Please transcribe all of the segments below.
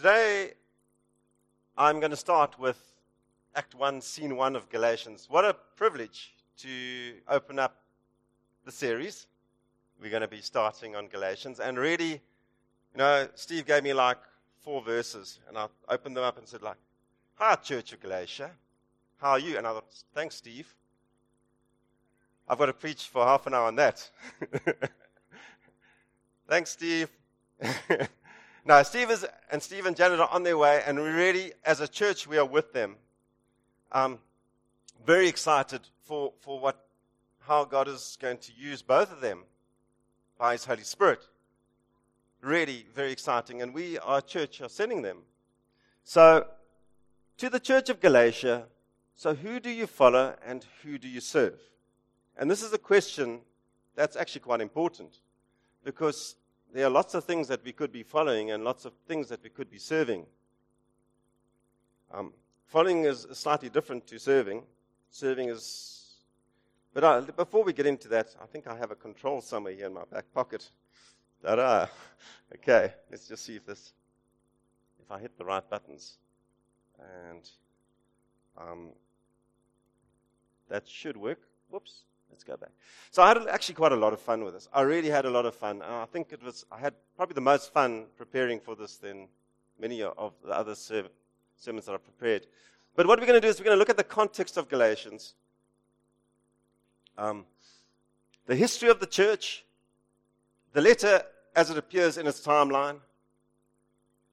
today I'm going to start with Act 1, Scene 1 of Galatians. What a privilege to open up the series. We're going to be starting on Galatians. And really, you know, Steve gave me like four verses, and I opened them up and said, like, Hi, Church of Galatia. How are you? And I thought, Thanks, Steve. I've got to preach for half an hour on that. Thanks, Steve. now, Steve is, and Steve and Janet are on their way, and we really, as a church, we are with them. Um, very excited for, for what, how God is going to use both of them by His Holy Spirit. Really very exciting, and we, our church, are sending them. So, to the church of Galatia, so who do you follow and who do you serve? And this is a question that's actually quite important because there are lots of things that we could be following and lots of things that we could be serving. Um, following is slightly different to serving. Serving is. But uh, before we get into that, I think I have a control somewhere here in my back pocket. Ta-da. Okay, let's just see if this, if I hit the right buttons, and um, that should work. Whoops. Let's go back. So I had actually quite a lot of fun with this. I really had a lot of fun. And I think it was, I had probably the most fun preparing for this than many of the other sermons that I've prepared. But what we're going to do is we're going to look at the context of Galatians, um, the history of the church, the letter as it appears in its timeline,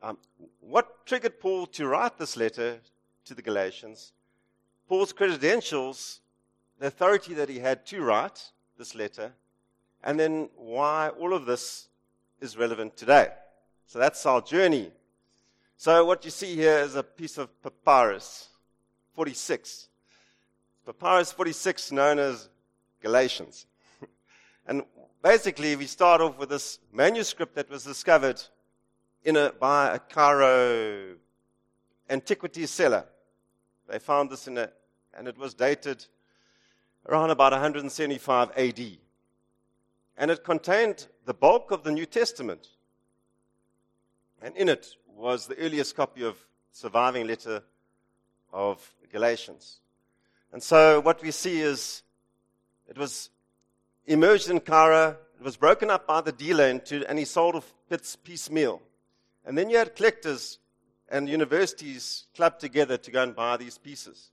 um, what triggered Paul to write this letter to the Galatians, Paul's credentials the authority that he had to write this letter, and then why all of this is relevant today. So that's our journey. So what you see here is a piece of papyrus, 46. Papyrus 46, known as Galatians. and basically, we start off with this manuscript that was discovered in a, by a Cairo antiquities seller. They found this in a, and it was dated around about 175 AD. And it contained the bulk of the New Testament. And in it was the earliest copy of surviving letter of Galatians. And so what we see is it was emerged in Cairo, it was broken up by the dealer into, and he sold off bits piecemeal. And then you had collectors and universities clubbed together to go and buy these pieces.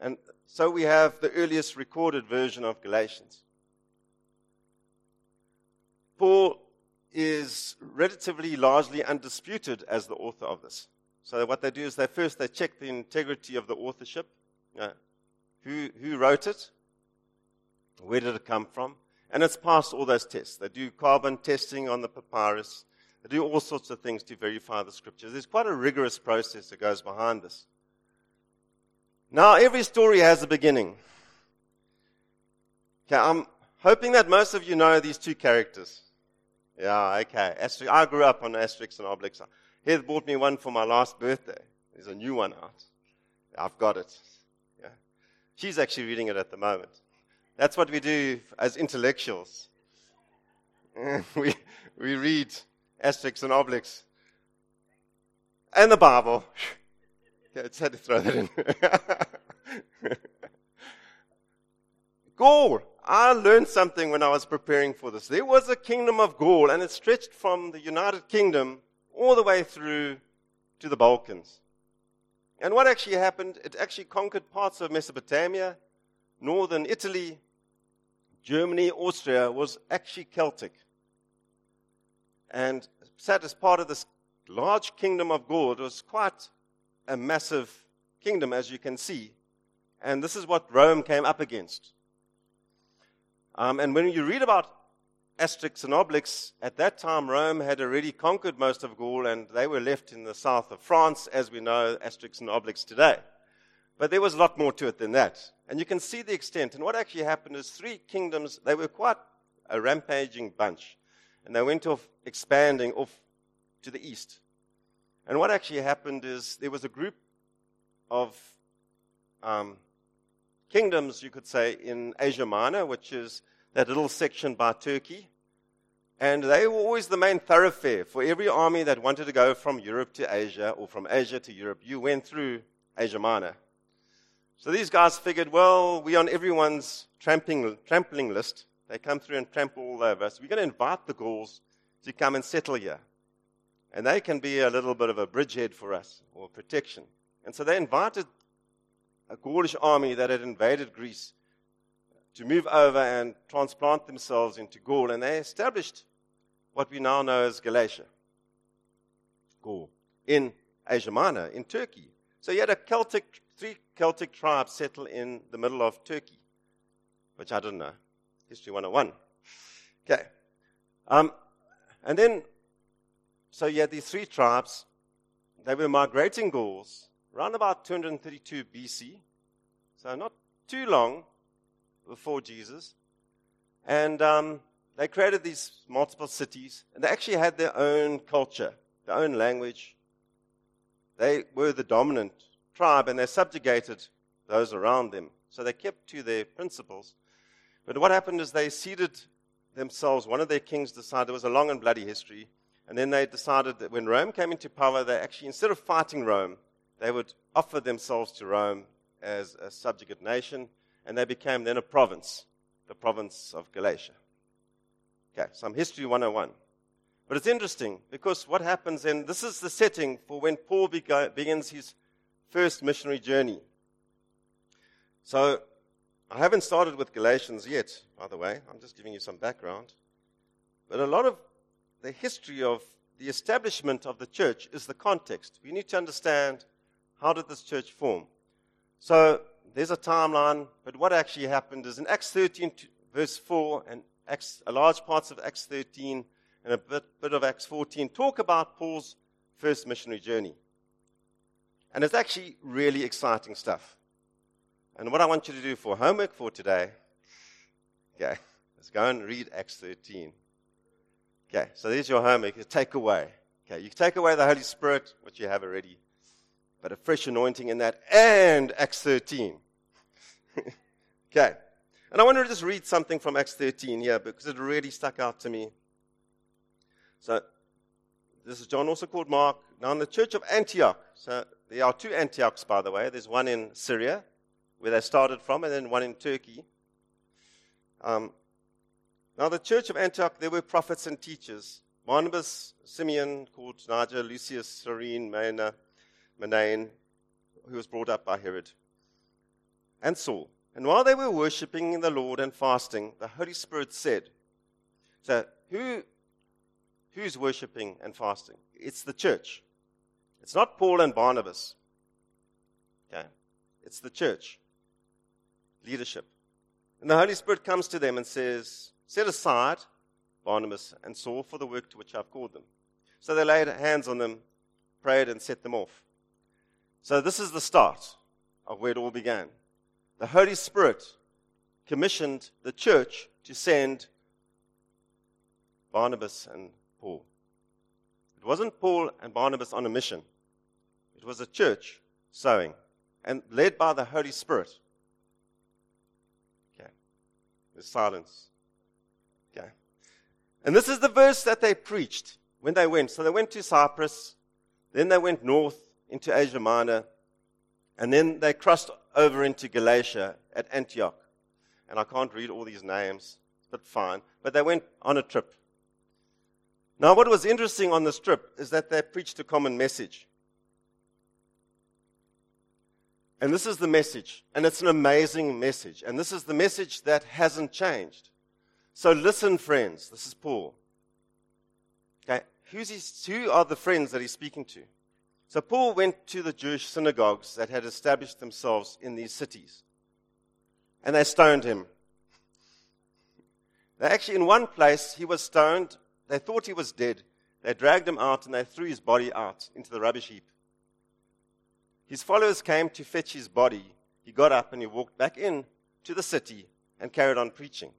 And so we have the earliest recorded version of Galatians. Paul is relatively largely undisputed as the author of this. So what they do is they first they check the integrity of the authorship. Uh, who, who wrote it? Where did it come from? And it's passed all those tests. They do carbon testing on the papyrus. They do all sorts of things to verify the scriptures. There's quite a rigorous process that goes behind this. Now, every story has a beginning. Okay, I'm hoping that most of you know these two characters. Yeah, okay. I grew up on Asterix and Obelix. Heath bought me one for my last birthday. There's a new one out. I've got it. Yeah. She's actually reading it at the moment. That's what we do as intellectuals. we, we read Asterix and Obelix and the Bible. I just had to throw that in. Gaul. I learned something when I was preparing for this. There was a kingdom of Gaul, and it stretched from the United Kingdom all the way through to the Balkans. And what actually happened, it actually conquered parts of Mesopotamia, northern Italy, Germany, Austria was actually Celtic. And sat as part of this large kingdom of Gaul. It was quite a massive kingdom, as you can see. And this is what Rome came up against. Um, and when you read about Asterix and Obelix, at that time Rome had already conquered most of Gaul and they were left in the south of France, as we know Asterix and Obelix today. But there was a lot more to it than that. And you can see the extent. And what actually happened is three kingdoms, they were quite a rampaging bunch. And they went off expanding off to the east. And what actually happened is there was a group of um, kingdoms, you could say, in Asia Minor, which is that little section by Turkey. And they were always the main thoroughfare for every army that wanted to go from Europe to Asia or from Asia to Europe. You went through Asia Minor. So these guys figured, well, we're on everyone's tramping, trampling list. They come through and trample all over us. We're going to invite the Gauls to come and settle here. And they can be a little bit of a bridgehead for us or protection. And so they invited a Gaulish army that had invaded Greece to move over and transplant themselves into Gaul. And they established what we now know as Galatia, Gaul, in Asia Minor, in Turkey. So you had a Celtic, three Celtic tribes settle in the middle of Turkey, which I didn't know. History 101. Okay. Um, and then, so you had these three tribes. They were migrating Gauls around about 232 BC. So not too long before Jesus. And um, they created these multiple cities. And they actually had their own culture, their own language, they were the dominant tribe and they subjugated those around them. So they kept to their principles. But what happened is they ceded themselves. One of their kings decided, it was a long and bloody history. And then they decided that when Rome came into power, they actually, instead of fighting Rome, they would offer themselves to Rome as a subjugate nation. And they became then a province, the province of Galatia. Okay, some history 101. But it's interesting because what happens, and this is the setting for when Paul begins his first missionary journey. So, I haven't started with Galatians yet, by the way. I'm just giving you some background. But a lot of the history of the establishment of the church is the context. We need to understand how did this church form. So, there's a timeline, but what actually happened is in Acts 13, verse 4, and Acts, a large parts of Acts 13, and a bit, bit of Acts 14 talk about Paul's first missionary journey. And it's actually really exciting stuff. And what I want you to do for homework for today, okay, is go and read Acts 13. Okay, so there's your homework. You take away. Okay, you take away the Holy Spirit, which you have already, but a fresh anointing in that, and Acts 13. okay, and I want to just read something from Acts 13 here because it really stuck out to me. So this is John, also called Mark. Now in the church of Antioch, so there are two Antiochs, by the way. There's one in Syria, where they started from, and then one in Turkey. Um, now the church of Antioch, there were prophets and teachers. Barnabas, Simeon, called Niger, Lucius, Cyrene, Mena, Manaen, who was brought up by Herod, and Saul. And while they were worshipping the Lord and fasting, the Holy Spirit said, So, who Who's worshiping and fasting? It's the church. It's not Paul and Barnabas. Okay? It's the church. Leadership. And the Holy Spirit comes to them and says, Set aside Barnabas and Saul for the work to which I've called them. So they laid hands on them, prayed, and set them off. So this is the start of where it all began. The Holy Spirit commissioned the church to send Barnabas and Paul. It wasn't Paul and Barnabas on a mission, it was a church sowing and led by the Holy Spirit. Okay. There's silence. And this is the verse that they preached when they went. So they went to Cyprus, then they went north into Asia Minor, and then they crossed over into Galatia at Antioch. And I can't read all these names, but fine. But they went on a trip. Now, what was interesting on this trip is that they preached a common message. And this is the message, and it's an amazing message. And this is the message that hasn't changed. So listen, friends. This is Paul. Okay, Who's he, who are the friends that he's speaking to? So Paul went to the Jewish synagogues that had established themselves in these cities, and they stoned him. They actually, in one place, he was stoned they thought he was dead. They dragged him out and they threw his body out into the rubbish heap. His followers came to fetch his body. He got up and he walked back in to the city and carried on preaching.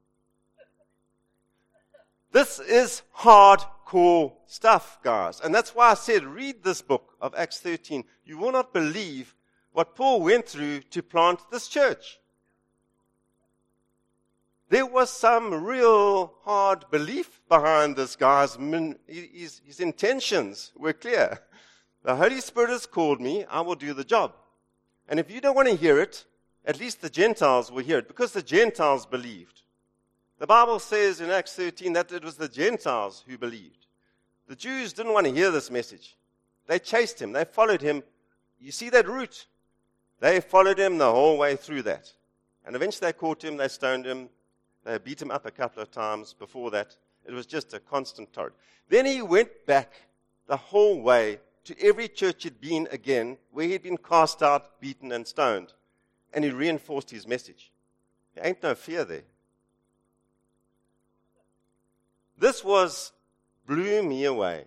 This is hardcore stuff, guys. And that's why I said, read this book of Acts 13. You will not believe what Paul went through to plant this church. there was some real hard belief behind this guy's his, his intentions were clear. The Holy Spirit has called me, I will do the job. And if you don't want to hear it, at least the Gentiles will hear it because the Gentiles believed. The Bible says in Acts 13 that it was the Gentiles who believed. The Jews didn't want to hear this message. They chased him, they followed him. You see that route? They followed him the whole way through that. And eventually they caught him, they stoned him, they beat him up a couple of times before that. It was just a constant torrent. Then he went back the whole way to every church he'd been again, where he'd been cast out, beaten, and stoned. And he reinforced his message. There ain't no fear there. This was blew me away.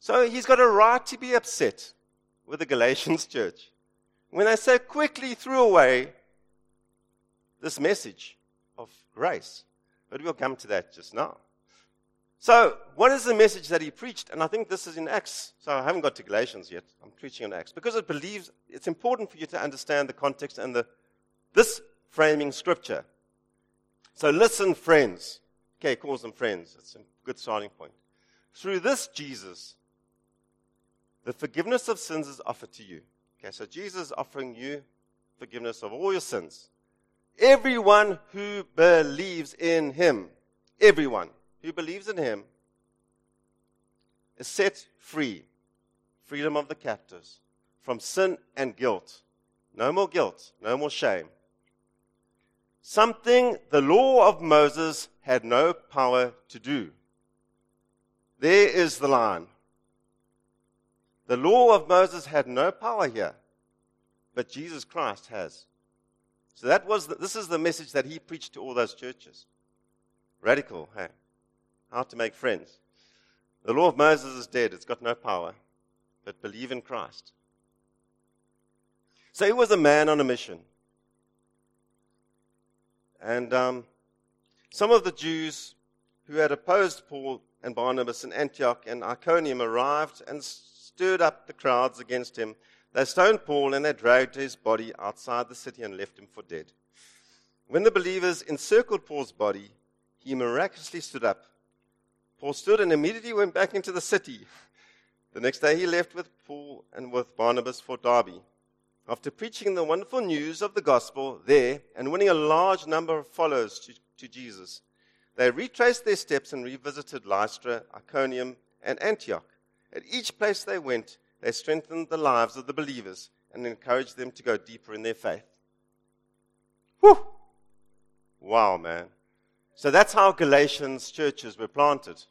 So he's got a right to be upset with the Galatians church when they so quickly threw away this message of grace. But we'll come to that just now. So, what is the message that he preached? And I think this is in Acts. So, I haven't got to Galatians yet. I'm preaching on Acts because it believes it's important for you to understand the context and the, this framing scripture. So, listen, friends. Okay, calls them friends. It's a good starting point. Through this Jesus, the forgiveness of sins is offered to you. Okay, so Jesus is offering you forgiveness of all your sins. Everyone who believes in him, everyone who believes in him is set free. Freedom of the captives from sin and guilt. No more guilt, no more shame. Something the law of Moses had no power to do. There is the line. The law of Moses had no power here, but Jesus Christ has. So that was the, this is the message that he preached to all those churches. Radical, hey? How to make friends. The law of Moses is dead, it's got no power. But believe in Christ. So he was a man on a mission. And um, some of the Jews who had opposed Paul and Barnabas in Antioch and Iconium arrived and stirred up the crowds against him they stoned Paul and they dragged his body outside the city and left him for dead. When the believers encircled Paul's body, he miraculously stood up. Paul stood and immediately went back into the city. The next day he left with Paul and with Barnabas for Derbe. After preaching the wonderful news of the gospel there and winning a large number of followers to, to Jesus, they retraced their steps and revisited Lystra, Iconium, and Antioch. At each place they went, they strengthened the lives of the believers and encouraged them to go deeper in their faith. Whew! Wow, man. So that's how Galatians churches were planted.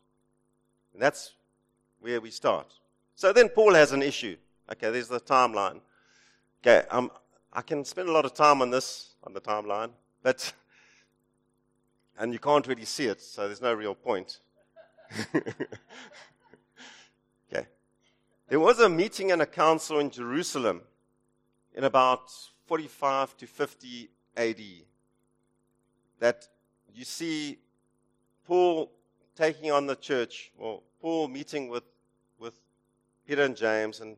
And that's where we start. So then Paul has an issue. Okay, there's the timeline. Okay, um, I can spend a lot of time on this, on the timeline, but, and you can't really see it, so there's no real point. Okay. There was a meeting and a council in Jerusalem in about 45 to 50 AD that you see Paul taking on the church, or Paul meeting with, with Peter and James and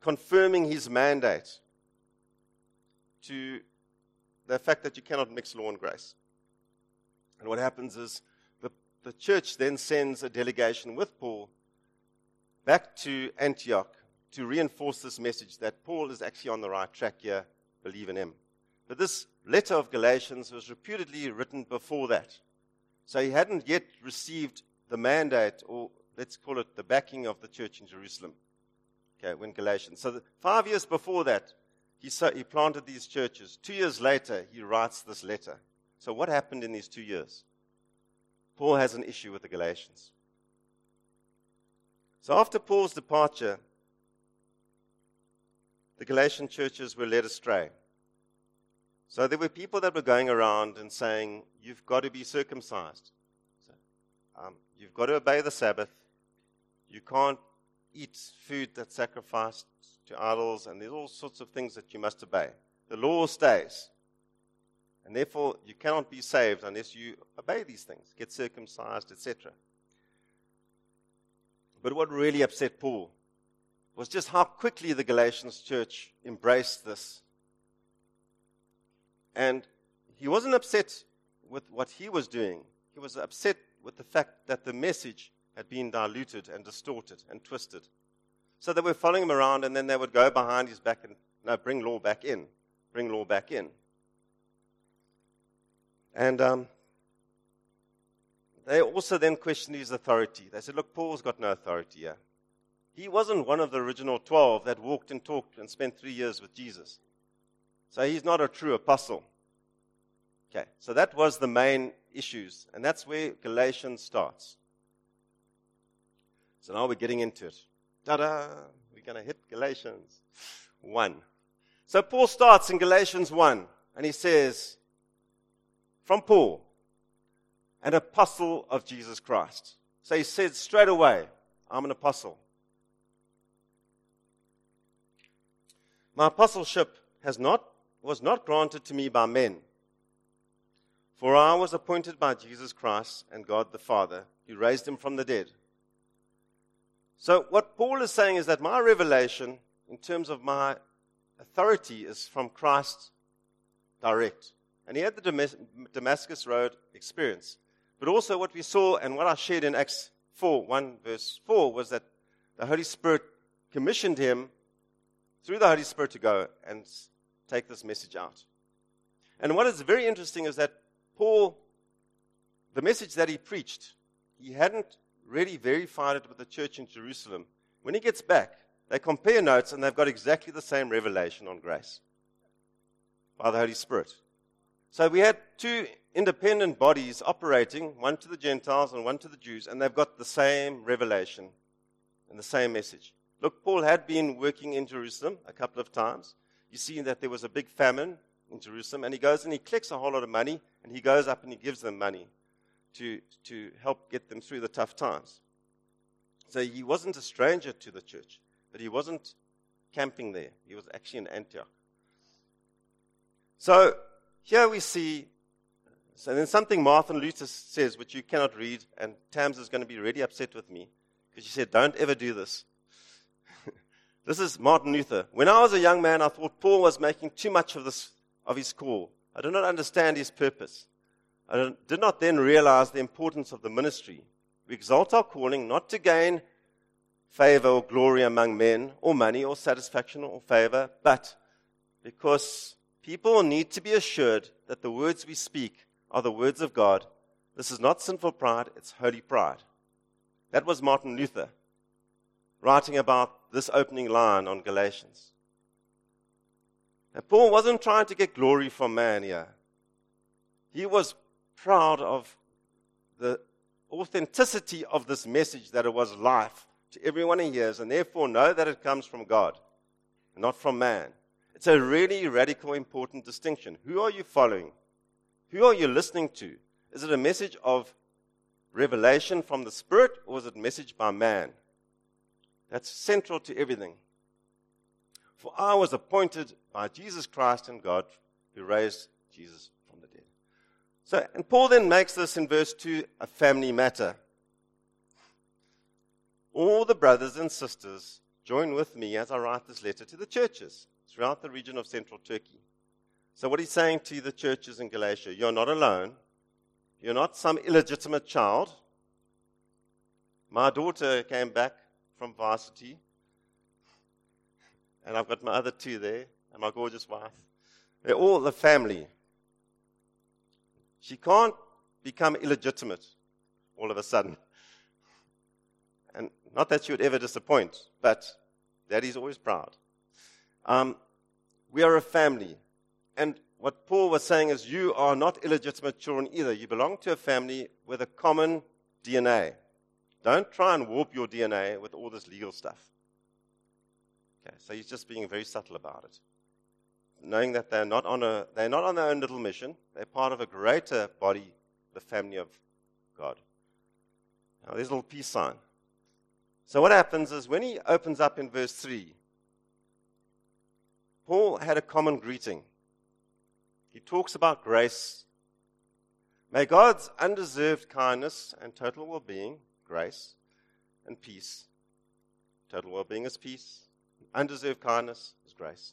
confirming his mandate to the fact that you cannot mix law and grace. And what happens is the, the church then sends a delegation with Paul back to Antioch to reinforce this message that Paul is actually on the right track here, believe in him. But this letter of Galatians was reputedly written before that. So he hadn't yet received the mandate, or let's call it the backing of the church in Jerusalem. Okay, when Galatians. So five years before that, he, so, he planted these churches. Two years later, he writes this letter. So what happened in these two years? Paul has an issue with the Galatians. So after Paul's departure, the Galatian churches were led astray. So there were people that were going around and saying, You've got to be circumcised. So, um, you've got to obey the Sabbath. You can't eat food that's sacrificed to idols, and there's all sorts of things that you must obey. The law stays. And therefore, you cannot be saved unless you obey these things, get circumcised, etc. But what really upset Paul was just how quickly the Galatians church embraced this. And he wasn't upset with what he was doing. He was upset with the fact that the message had been diluted and distorted and twisted. So they were following him around, and then they would go behind his back and no, bring law back in, bring law back in. And um, they also then questioned his authority. They said, Look, Paul's got no authority here. He wasn't one of the original 12 that walked and talked and spent three years with Jesus. So he's not a true apostle. Okay, so that was the main issues, and that's where Galatians starts. So now we're getting into it. Ta da! We're going to hit Galatians 1. So Paul starts in Galatians 1, and he says, From Paul, an apostle of Jesus Christ. So he said straight away, I'm an apostle. My apostleship has not, was not granted to me by men, for I was appointed by Jesus Christ and God the Father, who raised him from the dead. So, what Paul is saying is that my revelation, in terms of my authority, is from Christ direct. And he had the Damascus Road experience. But also, what we saw and what I shared in Acts 4, 1 verse 4, was that the Holy Spirit commissioned him through the Holy Spirit to go and take this message out. And what is very interesting is that Paul, the message that he preached, he hadn't really verified it with the church in Jerusalem. When he gets back, they compare notes and they've got exactly the same revelation on grace by the Holy Spirit. So we had two independent bodies operating, one to the Gentiles and one to the Jews, and they've got the same revelation and the same message. Look, Paul had been working in Jerusalem a couple of times. You see that there was a big famine in Jerusalem, and he goes and he collects a whole lot of money, and he goes up and he gives them money to, to help get them through the tough times. So he wasn't a stranger to the church, but he wasn't camping there. He was actually in Antioch. So here we see, so then something Martin Luther says, which you cannot read, and Tams is going to be really upset with me, because she said, don't ever do this. This is Martin Luther. When I was a young man, I thought Paul was making too much of, this, of his call. I did not understand his purpose. I did not then realize the importance of the ministry. We exalt our calling not to gain favor or glory among men, or money, or satisfaction, or favor, but because people need to be assured that the words we speak are the words of God. This is not sinful pride, it's holy pride. That was Martin Luther writing about this opening line on Galatians. And Paul wasn't trying to get glory from man here. He was proud of the authenticity of this message that it was life to everyone he hears, and therefore know that it comes from God, not from man. It's a really radical, important distinction. Who are you following? Who are you listening to? Is it a message of revelation from the Spirit, or is it a message by man? That's central to everything. For I was appointed by Jesus Christ and God who raised Jesus. So, and Paul then makes this in verse 2 a family matter. All the brothers and sisters join with me as I write this letter to the churches throughout the region of central Turkey. So, what he's saying to the churches in Galatia, you're not alone. You're not some illegitimate child. My daughter came back from varsity. And I've got my other two there, and my gorgeous wife. They're all the family. She can't become illegitimate all of a sudden. And not that she would ever disappoint, but daddy's always proud. Um, we are a family. And what Paul was saying is, you are not illegitimate children either. You belong to a family with a common DNA. Don't try and warp your DNA with all this legal stuff. Okay, so he's just being very subtle about it. Knowing that they're not on a they're not on their own little mission, they're part of a greater body, the family of God. Now there's a little peace sign. So what happens is when he opens up in verse 3, Paul had a common greeting. He talks about grace. May God's undeserved kindness and total well being grace and peace. Total well being is peace. Undeserved kindness is grace.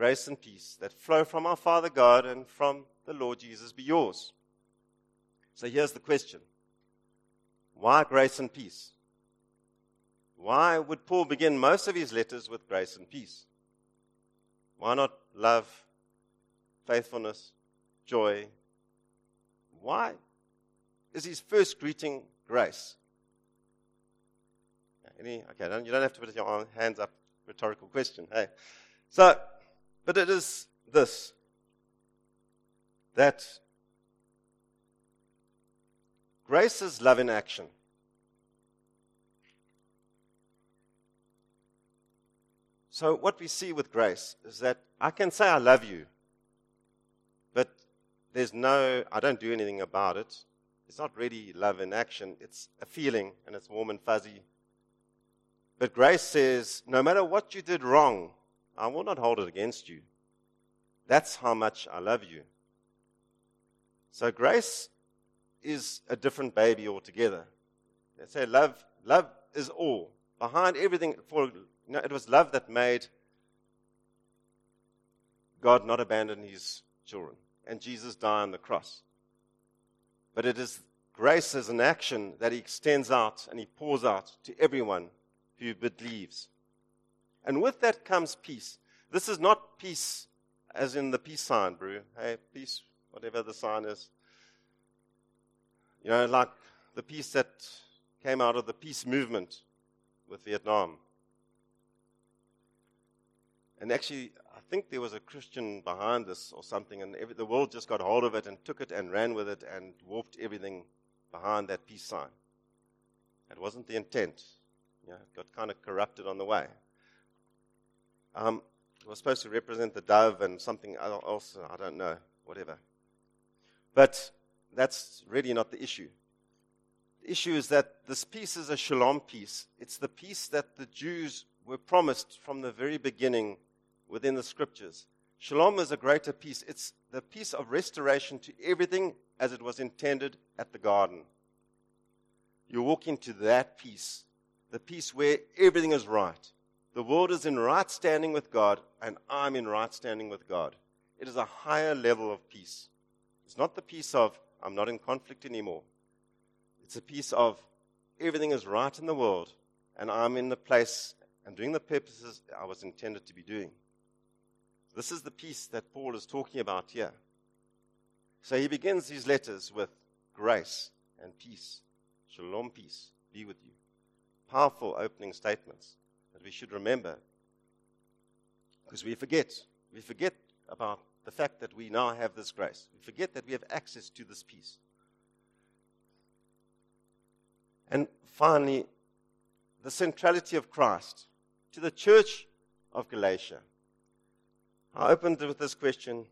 Grace and peace that flow from our Father God and from the Lord Jesus be yours. So here's the question Why grace and peace? Why would Paul begin most of his letters with grace and peace? Why not love, faithfulness, joy? Why is his first greeting grace? Any? Okay, you don't have to put your hands up. Rhetorical question. Hey, so, but it is this that grace is love in action. So, what we see with grace is that I can say I love you, but there's no, I don't do anything about it. It's not really love in action, it's a feeling and it's warm and fuzzy. But grace says, no matter what you did wrong, I will not hold it against you. That's how much I love you. So grace is a different baby altogether. They say love, love is all. Behind everything, for you know, it was love that made God not abandon his children and Jesus die on the cross. But it is grace as an action that he extends out and he pours out to everyone who believes. And with that comes peace. This is not peace as in the peace sign, bro. Hey, peace, whatever the sign is. You know, like the peace that came out of the peace movement with Vietnam. And actually, I think there was a Christian behind this or something, and every, the world just got hold of it and took it and ran with it and warped everything behind that peace sign. It wasn't the intent. You know, it got kind of corrupted on the way. Um, it was supposed to represent the dove and something else, I don't know, whatever. But that's really not the issue. The issue is that this peace is a shalom peace. It's the peace that the Jews were promised from the very beginning within the scriptures. Shalom is a greater peace. It's the peace of restoration to everything as it was intended at the garden. You walk into that peace, the peace where everything is right. The world is in right standing with God, and I'm in right standing with God. It is a higher level of peace. It's not the peace of, I'm not in conflict anymore. It's a peace of, everything is right in the world, and I'm in the place and doing the purposes I was intended to be doing. This is the peace that Paul is talking about here. So he begins his letters with grace and peace. Shalom, peace be with you. Powerful opening statements that we should remember because we forget. We forget about the fact that we now have this grace. We forget that we have access to this peace. And finally, the centrality of Christ to the church of Galatia. I opened with this question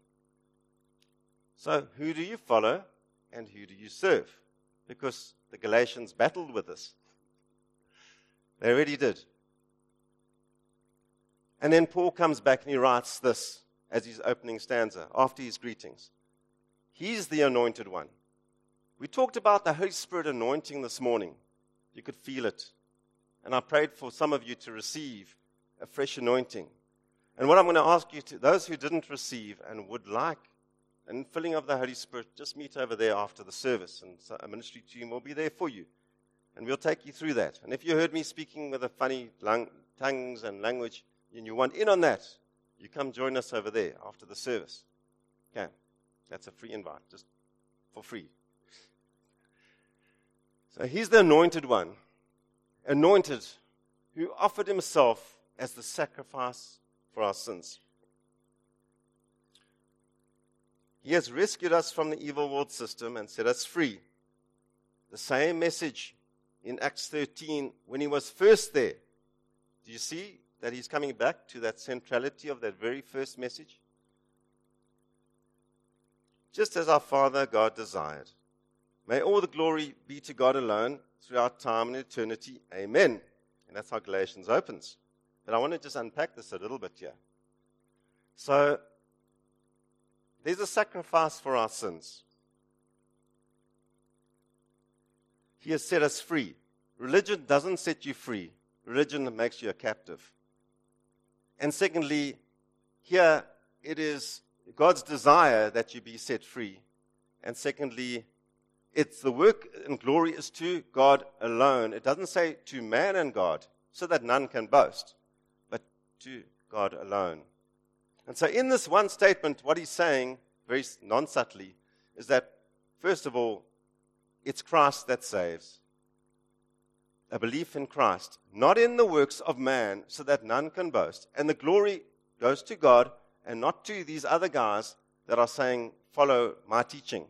So, who do you follow and who do you serve? Because the Galatians battled with this. They already did. And then Paul comes back and he writes this as his opening stanza after his greetings. He's the anointed one. We talked about the Holy Spirit anointing this morning. You could feel it. And I prayed for some of you to receive a fresh anointing. And what I'm going to ask you to, those who didn't receive and would like an filling of the Holy Spirit, just meet over there after the service, and a ministry team will be there for you. And we'll take you through that. And if you heard me speaking with a funny tongues and language, and you want in on that, you come join us over there after the service. Okay. That's a free invite, just for free. So he's the anointed one, anointed, who offered himself as the sacrifice for our sins. He has rescued us from the evil world system and set us free. The same message in Acts 13 when he was first there. Do you see that he's coming back to that centrality of that very first message? Just as our Father God desired. May all the glory be to God alone throughout time and eternity. Amen. And that's how Galatians opens. But I want to just unpack this a little bit here. So, there's a sacrifice for our sins. He has set us free. Religion doesn't set you free, religion makes you a captive. And secondly, here it is God's desire that you be set free. And secondly, it's the work and glory is to God alone. It doesn't say to man and God, so that none can boast, but to God alone. And so, in this one statement, what he's saying, very non subtly, is that, first of all, it's Christ that saves. A belief in Christ, not in the works of man, so that none can boast. And the glory goes to God and not to these other guys that are saying, follow my teaching.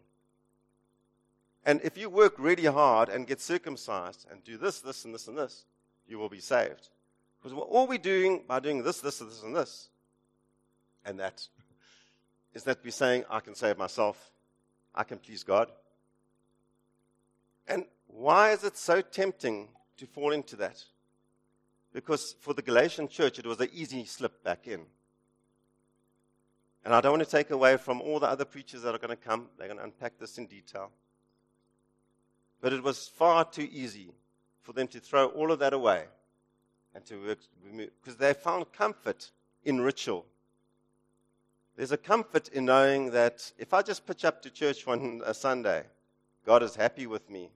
And if you work really hard and get circumcised and do this, this, and this, and this, you will be saved. Because what all we're doing by doing this, this, this, and this, and that, is that we're saying, I can save myself, I can please God. And why is it so tempting to fall into that? Because for the Galatian church, it was an easy slip back in. And I don't want to take away from all the other preachers that are going to come. They're going to unpack this in detail. But it was far too easy for them to throw all of that away and to work, because they found comfort in ritual. There's a comfort in knowing that if I just pitch up to church one a Sunday, God is happy with me.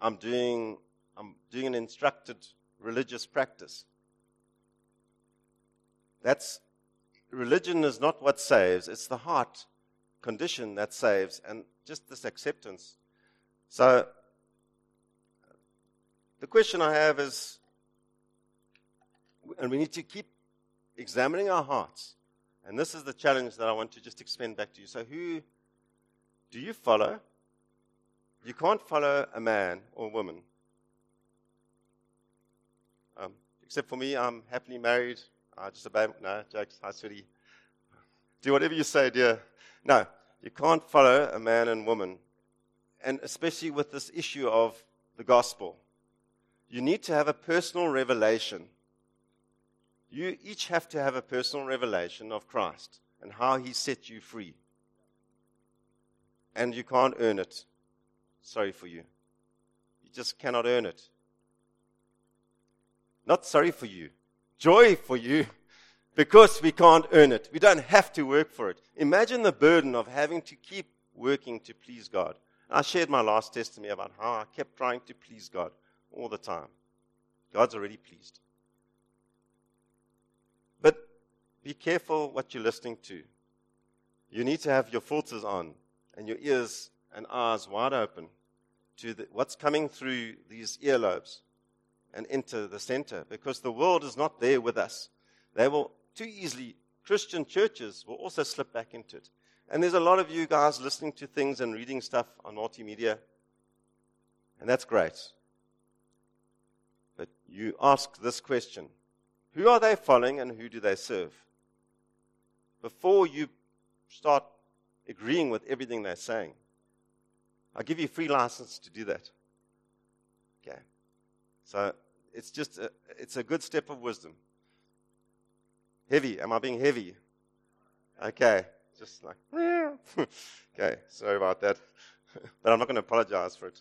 I'm doing, I'm doing an instructed religious practice. That's religion is not what saves, it's the heart condition that saves, and just this acceptance so, the question I have is, and we need to keep examining our hearts. And this is the challenge that I want to just expand back to you. So, who do you follow? You can't follow a man or a woman. Um, except for me, I'm happily married. I just obey. No, jokes. Hi, sweetie. Do whatever you say, dear. No, you can't follow a man and woman and especially with this issue of the gospel. You need to have a personal revelation. You each have to have a personal revelation of Christ and how he set you free. And you can't earn it. Sorry for you. You just cannot earn it. Not sorry for you, joy for you, because we can't earn it. We don't have to work for it. Imagine the burden of having to keep working to please God. I shared my last testimony about how I kept trying to please God all the time. God's already pleased. But be careful what you're listening to. You need to have your filters on and your ears and eyes wide open to the, what's coming through these earlobes and into the center because the world is not there with us. They will too easily, Christian churches will also slip back into it. And there's a lot of you guys listening to things and reading stuff on multimedia, and that's great. But you ask this question Who are they following and who do they serve? Before you start agreeing with everything they're saying, I'll give you free license to do that. So it's just a, it's a good step of wisdom. Heavy. Am I being heavy? Okay just like, okay, sorry about that. but I'm not going to apologize for it.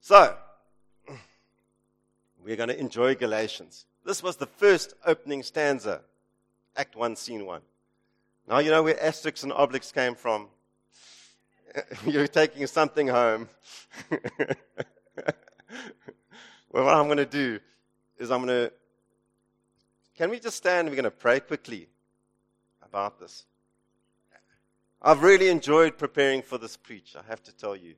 So, we're going to enjoy Galatians. This was the first opening stanza, Act 1, Scene 1. Now you know where Asterix and Obelix came from. You're taking something home. Well, what I'm going to do is I'm going to. Can we just stand and we're going to pray quickly about this? I've really enjoyed preparing for this preach, I have to tell you.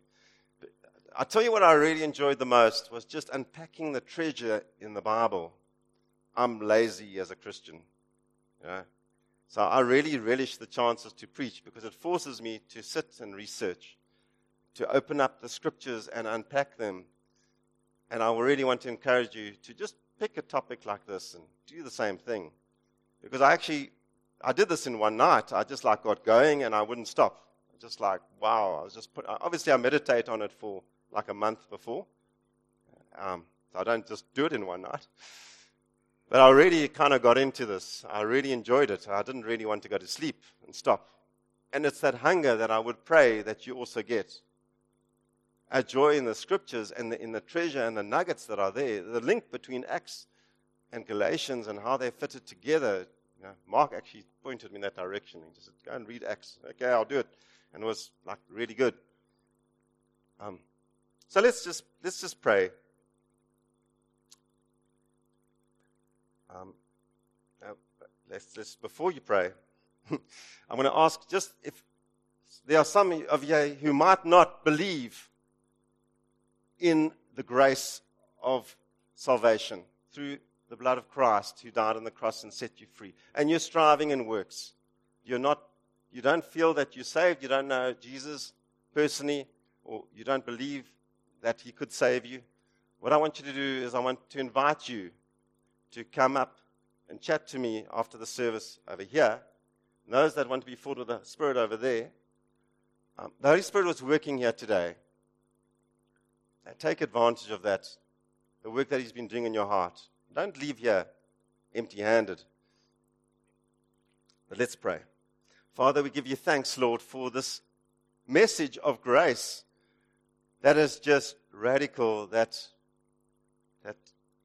I'll tell you what I really enjoyed the most was just unpacking the treasure in the Bible. I'm lazy as a Christian. You know? So I really relish the chances to preach because it forces me to sit and research, to open up the scriptures and unpack them. And I really want to encourage you to just pick a topic like this and do the same thing. Because I actually I did this in one night. I just like got going and I wouldn't stop. Just like, wow. I was just put, obviously I meditate on it for like a month before. Um, so I don't just do it in one night. But I really kind of got into this. I really enjoyed it. I didn't really want to go to sleep and stop. And it's that hunger that I would pray that you also get. A joy in the scriptures and the, in the treasure and the nuggets that are there. The link between Acts and Galatians and how they fitted together You know, Mark actually pointed me in that direction. He just said, go and read Acts. Okay, I'll do it. And it was like really good. Um, so let's just, let's just pray. Um, uh, let's just, before you pray, I'm going to ask just if there are some of you who might not believe in the grace of salvation through the blood of Christ who died on the cross and set you free. And you're striving in works. You're not, you don't feel that you're saved. You don't know Jesus personally, or you don't believe that he could save you. What I want you to do is I want to invite you to come up and chat to me after the service over here. And those that want to be filled with the Spirit over there. Um, the Holy Spirit was working here today. Take advantage of that, the work that He's been doing in your heart. Don't leave here empty handed. But let's pray. Father, we give you thanks, Lord, for this message of grace that is just radical, that, that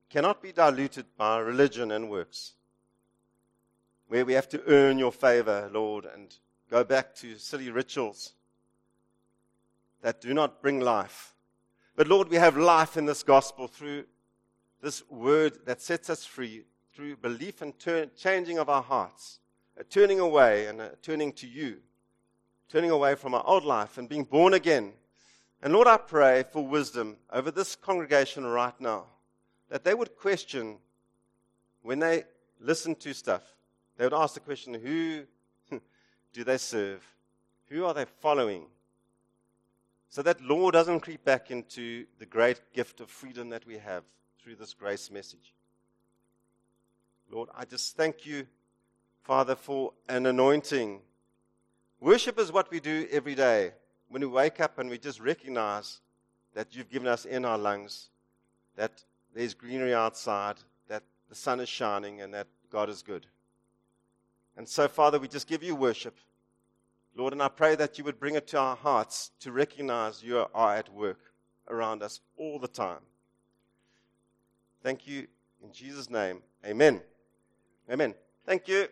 cannot be diluted by religion and works. Where we have to earn your favor, Lord, and go back to silly rituals that do not bring life. But Lord, we have life in this gospel through this word that sets us free through belief and turn, changing of our hearts, a turning away and a turning to you, turning away from our old life and being born again. And Lord, I pray for wisdom over this congregation right now, that they would question when they listen to stuff, they would ask the question who do they serve? Who are they following? So that law doesn't creep back into the great gift of freedom that we have through this grace message. Lord, I just thank you, Father, for an anointing. Worship is what we do every day. When we wake up and we just recognize that you've given us in our lungs, that there's greenery outside, that the sun is shining, and that God is good. And so, Father, we just give you worship. Lord, and I pray that you would bring it to our hearts to recognize you are at work around us all the time. Thank you in Jesus' name. Amen. Amen. Thank you.